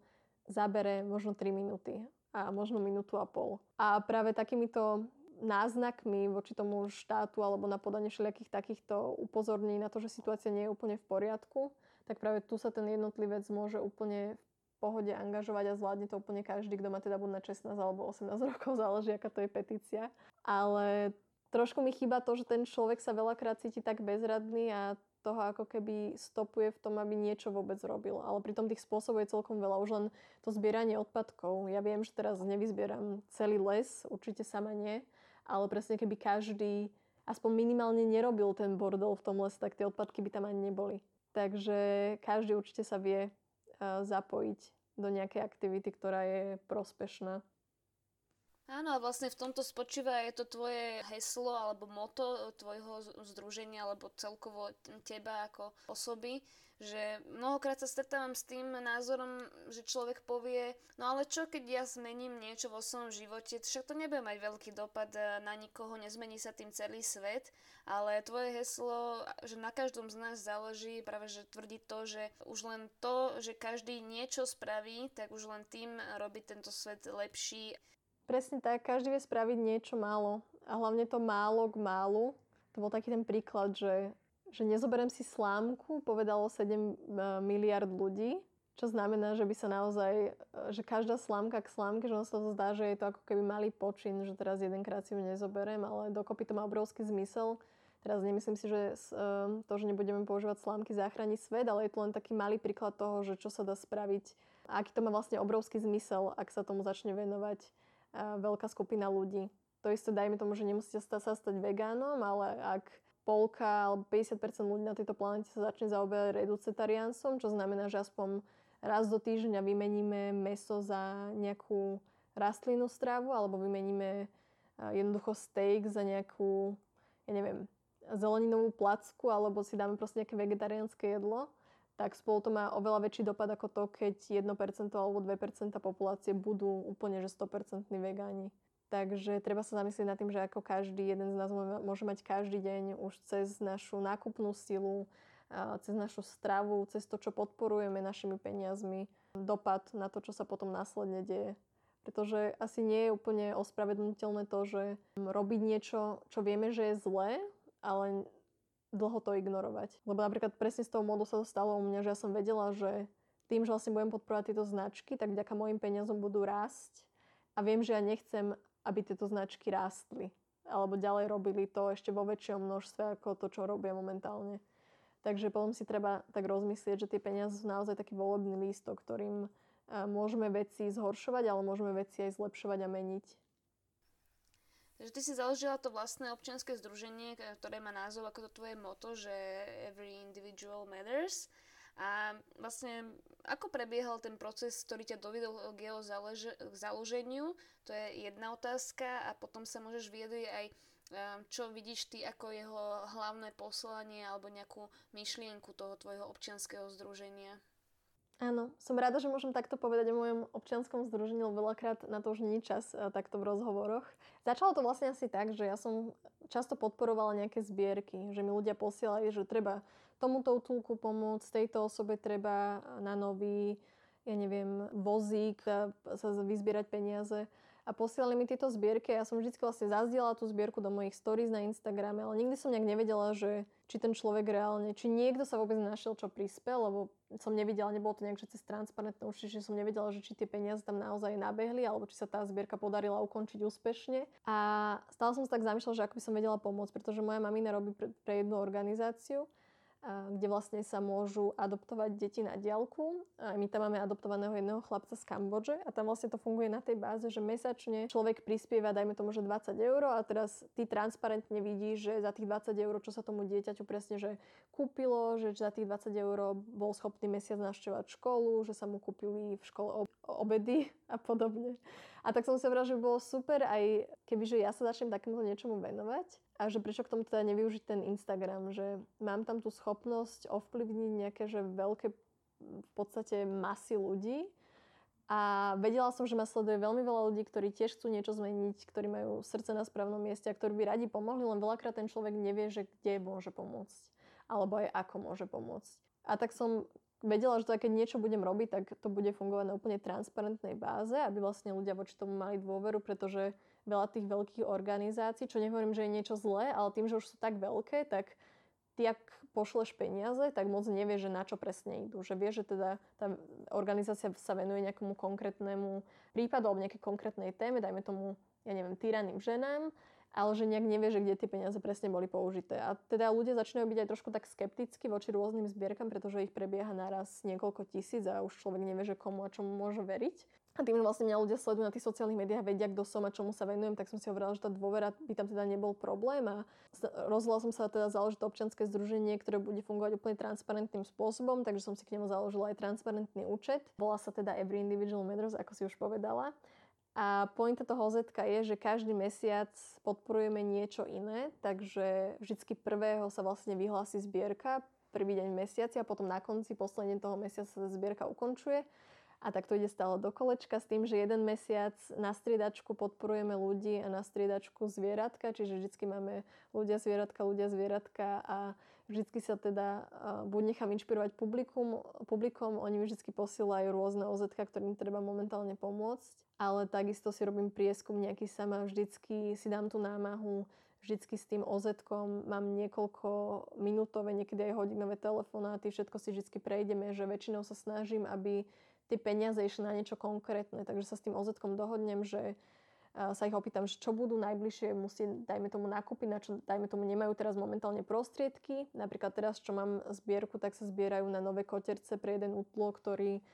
zabere možno 3 minúty a možno minútu a pol. A práve takýmito náznakmi voči tomu štátu alebo na podanie všelijakých takýchto upozornení na to, že situácia nie je úplne v poriadku, tak práve tu sa ten jednotlivec môže úplne v pohode angažovať a zvládne to úplne každý, kto má teda buď na 16 alebo 18 [laughs] rokov, záleží aká to je petícia. Ale trošku mi chýba to, že ten človek sa veľakrát cíti tak bezradný a toho ako keby stopuje v tom, aby niečo vôbec robil. Ale pritom tých spôsobov je celkom veľa. Už len to zbieranie odpadkov. Ja viem, že teraz nevyzbieram celý les, určite sama nie, ale presne keby každý aspoň minimálne nerobil ten bordel v tom lese, tak tie odpadky by tam ani neboli. Takže každý určite sa vie zapojiť do nejakej aktivity, ktorá je prospešná. Áno, a vlastne v tomto spočíva je to tvoje heslo alebo moto tvojho združenia alebo celkovo teba ako osoby, že mnohokrát sa stretávam s tým názorom, že človek povie, no ale čo keď ja zmením niečo vo svojom živote, však to nebude mať veľký dopad na nikoho, nezmení sa tým celý svet, ale tvoje heslo, že na každom z nás záleží práve, že tvrdí to, že už len to, že každý niečo spraví, tak už len tým robí tento svet lepší. Presne tak, každý vie spraviť niečo málo. A hlavne to málo k málu. To bol taký ten príklad, že, že nezoberiem si slámku, povedalo 7 e, miliard ľudí, čo znamená, že by sa naozaj, e, že každá slámka k slámke, že on sa to zdá, že je to ako keby malý počin, že teraz jedenkrát si ju nezoberiem, ale dokopy to má obrovský zmysel. Teraz nemyslím si, že e, to, že nebudeme používať slámky, záchráni svet, ale je to len taký malý príklad toho, že čo sa dá spraviť a aký to má vlastne obrovský zmysel, ak sa tomu začne venovať veľká skupina ľudí. To isté dajme tomu, že nemusíte sa stať vegánom, ale ak polka alebo 50% ľudí na tejto planete sa začne zaoberať reducetariánstvom, čo znamená, že aspoň raz do týždňa vymeníme meso za nejakú rastlinnú stravu alebo vymeníme jednoducho steak za nejakú, ja neviem, zeleninovú placku alebo si dáme proste nejaké vegetariánske jedlo, tak spolu to má oveľa väčší dopad ako to, keď 1% alebo 2% populácie budú úplne že 100% vegáni. Takže treba sa zamyslieť nad tým, že ako každý jeden z nás môže mať každý deň už cez našu nákupnú silu, cez našu stravu, cez to, čo podporujeme našimi peniazmi, dopad na to, čo sa potom následne deje. Pretože asi nie je úplne ospravedlniteľné to, že robiť niečo, čo vieme, že je zlé, ale dlho to ignorovať. Lebo napríklad presne z toho modu sa to stalo u mňa, že ja som vedela, že tým, že vlastne budem podporovať tieto značky, tak vďaka mojim peniazom budú rásť. A viem, že ja nechcem aby tieto značky rástli alebo ďalej robili to ešte vo väčšom množstve ako to, čo robia momentálne. Takže potom si treba tak rozmyslieť, že tie peniaze sú naozaj taký volebný lístok, ktorým môžeme veci zhoršovať, ale môžeme veci aj zlepšovať a meniť. Takže ty si založila to vlastné občianske združenie, ktoré má názov ako to tvoje moto, že Every Individual Matters. A vlastne ako prebiehal ten proces, ktorý ťa dovedol k jeho založ- k založeniu? To je jedna otázka a potom sa môžeš vyjadriť aj čo vidíš ty ako jeho hlavné poslanie alebo nejakú myšlienku toho tvojho občianského združenia? Áno, som rada, že môžem takto povedať o mojom občianskom združení, lebo veľakrát na to už nie čas e, takto v rozhovoroch. Začalo to vlastne asi tak, že ja som často podporovala nejaké zbierky, že mi ľudia posielali, že treba tomuto útulku pomôcť, tejto osobe treba na nový, ja neviem, vozík, sa vyzbierať peniaze a posielali mi tieto zbierky ja som vždy vlastne zazdielala tú zbierku do mojich stories na Instagrame, ale nikdy som nejak nevedela, že či ten človek reálne, či niekto sa vôbec našiel, čo prispel, lebo som nevidela, nebolo to nejak, že cez transparentné uši, že som nevedela, že či tie peniaze tam naozaj nabehli, alebo či sa tá zbierka podarila ukončiť úspešne. A stále som sa tak zamýšľala, že ako by som vedela pomôcť, pretože moja mamina robí pre, pre jednu organizáciu kde vlastne sa môžu adoptovať deti na diálku. A my tam máme adoptovaného jedného chlapca z Kambodže a tam vlastne to funguje na tej báze, že mesačne človek prispieva, dajme tomu, že 20 eur a teraz ty transparentne vidíš, že za tých 20 eur, čo sa tomu dieťaťu presne že kúpilo, že za tých 20 eur bol schopný mesiac navštevovať školu, že sa mu kúpili v škole obedy a podobne. A tak som si hovorila, že by bolo super aj kebyže ja sa začnem takémuto niečomu venovať a že prečo k tomu teda nevyužiť ten Instagram, že mám tam tú schopnosť ovplyvniť nejaké že veľké v podstate masy ľudí a vedela som, že ma sleduje veľmi veľa ľudí, ktorí tiež chcú niečo zmeniť, ktorí majú srdce na správnom mieste a ktorí by radi pomohli, len veľakrát ten človek nevie, že kde môže pomôcť alebo aj ako môže pomôcť. A tak som vedela, že to, keď niečo budem robiť, tak to bude fungovať na úplne transparentnej báze, aby vlastne ľudia voči tomu mali dôveru, pretože veľa tých veľkých organizácií, čo nehovorím, že je niečo zlé, ale tým, že už sú tak veľké, tak ty, ak pošleš peniaze, tak moc nevie, že na čo presne idú. Že vie, že teda tá organizácia sa venuje nejakému konkrétnemu prípadu alebo nejakej konkrétnej téme, dajme tomu, ja neviem, tyraným ženám, ale že nejak nevie, že kde tie peniaze presne boli použité. A teda ľudia začínajú byť aj trošku tak skeptickí voči rôznym zbierkam, pretože ich prebieha naraz niekoľko tisíc a už človek nevie, že komu a čomu môže veriť. A tým, že vlastne mňa ľudia sledujú na tých sociálnych médiách, vedia, kto som a čomu sa venujem, tak som si hovorila, že tá dôvera by tam teda nebol problém. A rozhodla som sa teda založiť občianske združenie, ktoré bude fungovať úplne transparentným spôsobom, takže som si k nemu založila aj transparentný účet. Volá sa teda Every Individual Matters, ako si už povedala. A pointa toho OZ je, že každý mesiac podporujeme niečo iné, takže vždycky prvého sa vlastne vyhlási zbierka, prvý deň mesiaca a potom na konci, posledný toho mesiaca sa zbierka ukončuje. A tak to ide stále do kolečka s tým, že jeden mesiac na striedačku podporujeme ľudí a na striedačku zvieratka, čiže vždycky máme ľudia, zvieratka, ľudia, zvieratka a vždycky sa teda buď nechám inšpirovať publikum, publikom, oni mi vždycky posielajú rôzne OZ, ktorým treba momentálne pomôcť, ale takisto si robím prieskum nejaký sama, vždycky si dám tú námahu, vždycky s tým oz mám niekoľko minútové, niekedy aj hodinové telefonáty, všetko si vždycky prejdeme, že väčšinou sa snažím, aby tie peniaze išli na niečo konkrétne. Takže sa s tým oz dohodnem, že sa ich opýtam, že čo budú najbližšie musieť, dajme tomu, nakúpiť, na čo, dajme tomu, nemajú teraz momentálne prostriedky. Napríklad teraz, čo mám zbierku, tak sa zbierajú na nové koterce pre jeden útlo, ktorý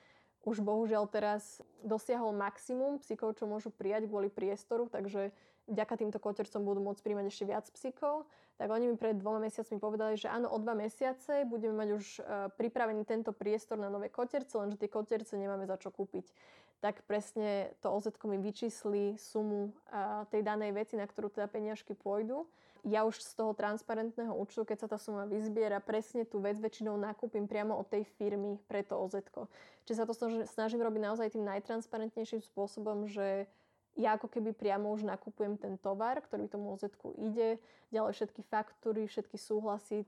už bohužiaľ teraz dosiahol maximum psíkov, čo môžu prijať kvôli priestoru, takže vďaka týmto kotercom budú môcť príjmať ešte viac psíkov. Tak oni mi pred dvoma mesiacmi povedali, že áno, o dva mesiace budeme mať už uh, pripravený tento priestor na nové koterce, lenže tie koterce nemáme za čo kúpiť. Tak presne to OZ mi vyčísli sumu tej danej veci, na ktorú teda peniažky pôjdu. Ja už z toho transparentného účtu, keď sa tá suma vyzbiera, presne tú vec väčšinou nakúpim priamo od tej firmy pre to OZ. Čiže sa to snažím robiť naozaj tým najtransparentnejším spôsobom, že ja ako keby priamo už nakupujem ten tovar, ktorý tomu oz ide, ďalej všetky faktúry, všetky súhlasy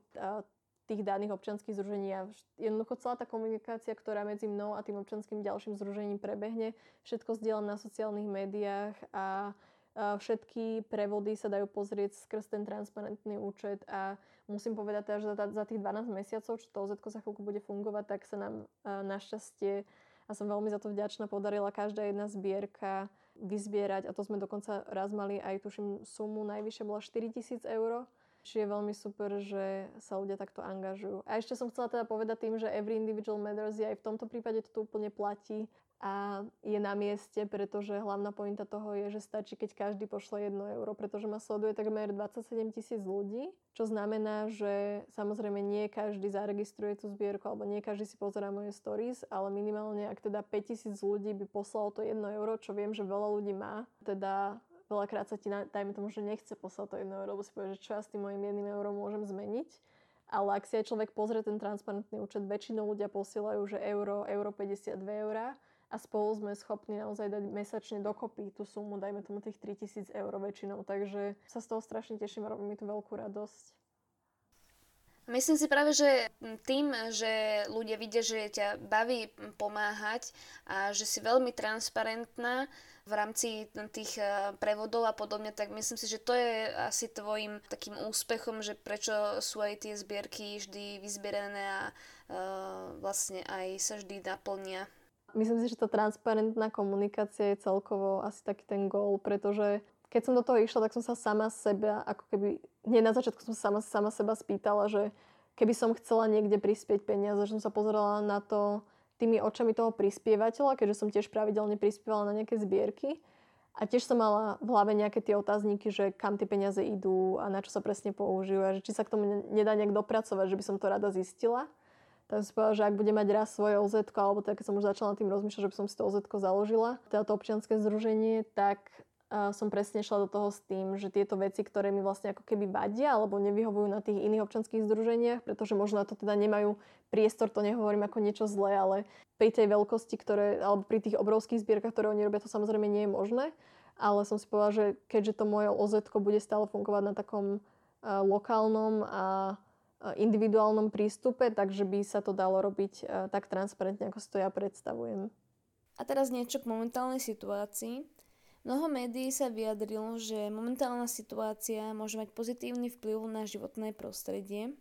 tých daných občanských združení a jednoducho celá tá komunikácia, ktorá medzi mnou a tým občanským ďalším združením prebehne, všetko zdieľam na sociálnych médiách a všetky prevody sa dajú pozrieť skrz ten transparentný účet a musím povedať teda, že za, tých 12 mesiacov, čo to OZ za chvíľku bude fungovať, tak sa nám našťastie a som veľmi za to vďačná, podarila každá jedna zbierka vyzbierať a to sme dokonca raz mali aj tuším sumu, najvyššia bola 4000 eur. Čiže je veľmi super, že sa ľudia takto angažujú. A ešte som chcela teda povedať tým, že every individual matters je aj v tomto prípade to úplne platí a je na mieste, pretože hlavná pointa toho je, že stačí, keď každý pošle 1 euro, pretože ma sleduje takmer 27 tisíc ľudí, čo znamená, že samozrejme nie každý zaregistruje tú zbierku alebo nie každý si pozerá moje stories, ale minimálne ak teda 5 tisíc ľudí by poslalo to 1 euro, čo viem, že veľa ľudí má, teda veľakrát sa ti, dajme tomu, že nechce poslať to 1 euro, lebo si povie, že čo ja s tým mojim 1 eurom môžem zmeniť. Ale ak si aj človek pozrie ten transparentný účet, väčšinou ľudia posielajú, že euro, euro 52 eurá a spolu sme schopní naozaj dať mesačne dokopy tú sumu, dajme tomu tých 3000 eur väčšinou. Takže sa z toho strašne teším a robí mi to veľkú radosť. Myslím si práve, že tým, že ľudia vidia, že ťa baví pomáhať a že si veľmi transparentná v rámci tých eh, prevodov a podobne, tak myslím si, že to je asi tvojim takým úspechom, že prečo sú aj tie zbierky vždy vyzbierané a uh, vlastne aj sa vždy naplnia. Myslím si, že tá transparentná komunikácia je celkovo asi taký ten gól, pretože keď som do toho išla, tak som sa sama seba, ako keby, hneď na začiatku som sa sama, sama seba spýtala, že keby som chcela niekde prispieť peniaze, že som sa pozerala na to tými očami toho prispievateľa, keďže som tiež pravidelne prispievala na nejaké zbierky. A tiež som mala v hlave nejaké tie otázniky, že kam tie peniaze idú a na čo sa presne použijú a že či sa k tomu nedá nejak dopracovať, že by som to rada zistila. Tak som povedala, že ak bude mať raz svoje OZ, alebo tak keď som už začala tým rozmýšľať, že by som si to OZ založila, teda to občianske združenie, tak som presne šla do toho s tým, že tieto veci, ktoré mi vlastne ako keby vadia alebo nevyhovujú na tých iných občanských združeniach, pretože možno na to teda nemajú priestor, to nehovorím ako niečo zlé, ale pri tej veľkosti, ktoré, alebo pri tých obrovských zbierkach, ktoré oni robia, to samozrejme nie je možné. Ale som si povedala, že keďže to moje OZ bude stále fungovať na takom uh, lokálnom a individuálnom prístupe, takže by sa to dalo robiť e, tak transparentne, ako si to ja predstavujem. A teraz niečo k momentálnej situácii. Mnoho médií sa vyjadrilo, že momentálna situácia môže mať pozitívny vplyv na životné prostredie.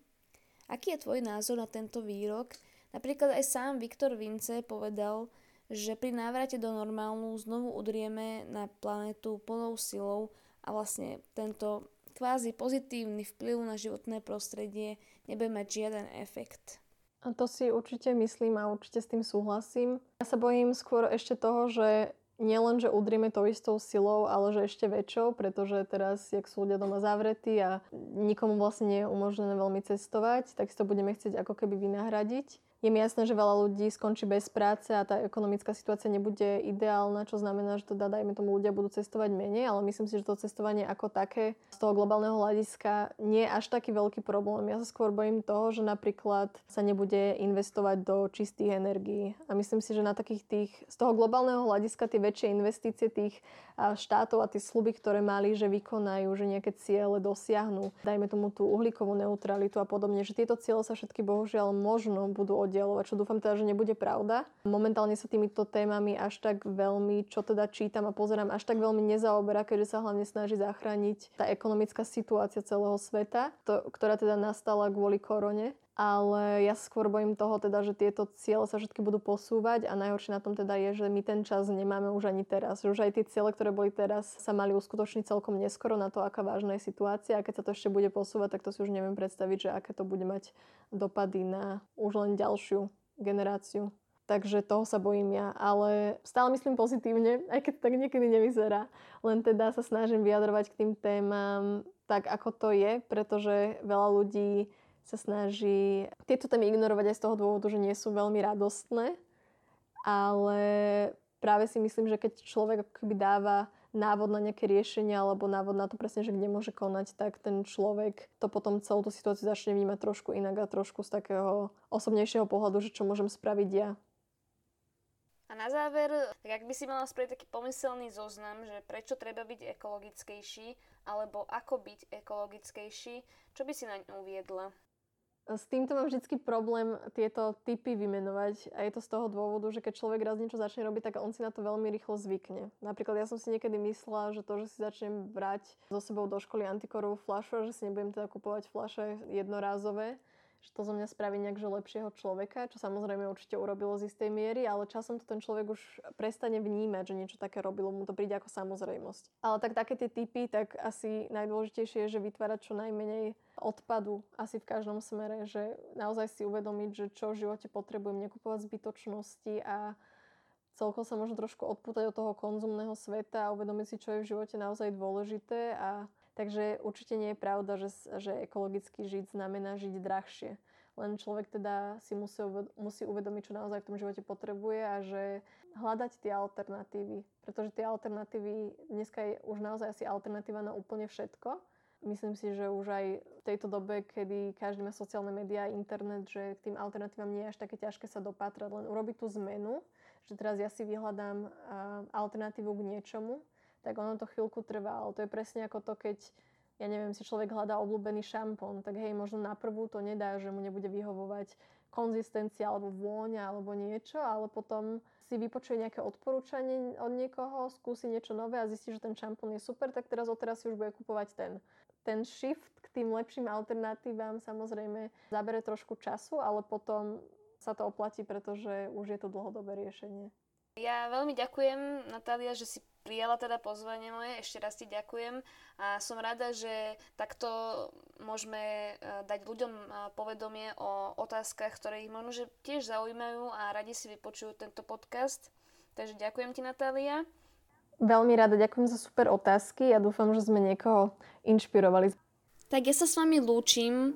Aký je tvoj názor na tento výrok? Napríklad aj sám Viktor Vince povedal, že pri návrate do normálu znovu udrieme na planetu plnou silou a vlastne tento kvázi pozitívny vplyv na životné prostredie nebude mať žiaden efekt. A to si určite myslím a určite s tým súhlasím. Ja sa bojím skôr ešte toho, že nielen, že udrieme to istou silou, ale že ešte väčšou, pretože teraz, jak sú ľudia doma zavretí a nikomu vlastne nie je umožnené veľmi cestovať, tak si to budeme chcieť ako keby vynahradiť. Je mi jasné, že veľa ľudí skončí bez práce a tá ekonomická situácia nebude ideálna, čo znamená, že teda dajme tomu ľudia budú cestovať menej, ale myslím si, že to cestovanie ako také z toho globálneho hľadiska nie je až taký veľký problém. Ja sa skôr bojím toho, že napríklad sa nebude investovať do čistých energií. A myslím si, že na takých tých, z toho globálneho hľadiska tie väčšie investície tých štátov a tie sluby, ktoré mali, že vykonajú, že nejaké ciele dosiahnu, dajme tomu tú uhlíkovú neutralitu a podobne, že tieto ciele sa všetky bohužiaľ možno budú oddialovať, čo dúfam teda, že nebude pravda. Momentálne sa týmito témami až tak veľmi, čo teda čítam a pozerám, až tak veľmi nezaoberá, keďže sa hlavne snaží zachrániť tá ekonomická situácia celého sveta, to, ktorá teda nastala kvôli korone ale ja skôr bojím toho teda, že tieto ciele sa všetky budú posúvať a najhoršie na tom teda je, že my ten čas nemáme už ani teraz. Že už aj tie ciele, ktoré boli teraz, sa mali uskutočniť celkom neskoro na to, aká vážna je situácia a keď sa to ešte bude posúvať, tak to si už neviem predstaviť, že aké to bude mať dopady na už len ďalšiu generáciu. takže toho sa bojím ja. Ale stále myslím pozitívne, [laughs] aj keď tak niekedy nevyzerá. Len teda sa snažím vyjadrovať k tým témam tak, ako to je, pretože veľa ľudí sa snaží tieto témy ignorovať aj z toho dôvodu, že nie sú veľmi radostné. Ale práve si myslím, že keď človek akoby dáva návod na nejaké riešenie alebo návod na to presne, že kde môže konať, tak ten človek to potom celú tú situáciu začne vnímať trošku inak a trošku z takého osobnejšieho pohľadu, že čo môžem spraviť ja. A na záver, tak ak by si mala spraviť taký pomyselný zoznam, že prečo treba byť ekologickejší, alebo ako byť ekologickejší, čo by si na ňu uviedla? S týmto mám vždycky problém tieto typy vymenovať a je to z toho dôvodu, že keď človek raz niečo začne robiť, tak on si na to veľmi rýchlo zvykne. Napríklad ja som si niekedy myslela, že to, že si začnem brať so sebou do školy antikorovú fľašu a že si nebudem teda kupovať fľaše jednorázové, že to zo mňa spraví nejak lepšieho človeka, čo samozrejme určite urobilo z istej miery, ale časom to ten človek už prestane vnímať, že niečo také robilo, mu to príde ako samozrejmosť. Ale tak také tie typy, tak asi najdôležitejšie je, že vytvárať čo najmenej odpadu asi v každom smere, že naozaj si uvedomiť, že čo v živote potrebujem, nekupovať zbytočnosti a celkovo sa možno trošku odpútať od toho konzumného sveta a uvedomiť si, čo je v živote naozaj dôležité a Takže určite nie je pravda, že, že ekologicky žiť znamená žiť drahšie. Len človek teda si musí, musí uvedomiť, čo naozaj v tom živote potrebuje a že hľadať tie alternatívy. Pretože tie alternatívy, dneska je už naozaj asi alternatíva na úplne všetko. Myslím si, že už aj v tejto dobe, kedy každý má sociálne médiá, internet, že k tým alternatívam nie je až také ťažké sa dopátrať, len urobiť tú zmenu, že teraz ja si vyhľadám alternatívu k niečomu, tak ono to chvíľku trvá. Ale to je presne ako to, keď ja neviem, si človek hľadá obľúbený šampón, tak hej, možno na prvú to nedá, že mu nebude vyhovovať konzistencia alebo vôňa alebo niečo, ale potom si vypočuje nejaké odporúčanie od niekoho, skúsi niečo nové a zistí, že ten šampón je super, tak teraz odteraz si už bude kupovať ten. Ten shift k tým lepším alternatívam samozrejme zabere trošku času, ale potom sa to oplatí, pretože už je to dlhodobé riešenie. Ja veľmi ďakujem, Natália, že si prijala teda pozvanie moje, ešte raz ti ďakujem a som rada, že takto môžeme e, dať ľuďom e, povedomie o otázkach, ktoré ich možno že tiež zaujímajú a radi si vypočujú tento podcast. Takže ďakujem ti, Natália. Veľmi rada, ďakujem za super otázky a dúfam, že sme niekoho inšpirovali. Tak ja sa s vami lúčim.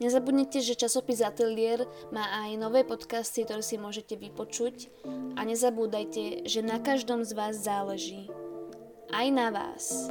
Nezabudnite, že časopis Atelier má aj nové podcasty, ktoré si môžete vypočuť a nezabúdajte, že na každom z vás záleží. Aj na vás.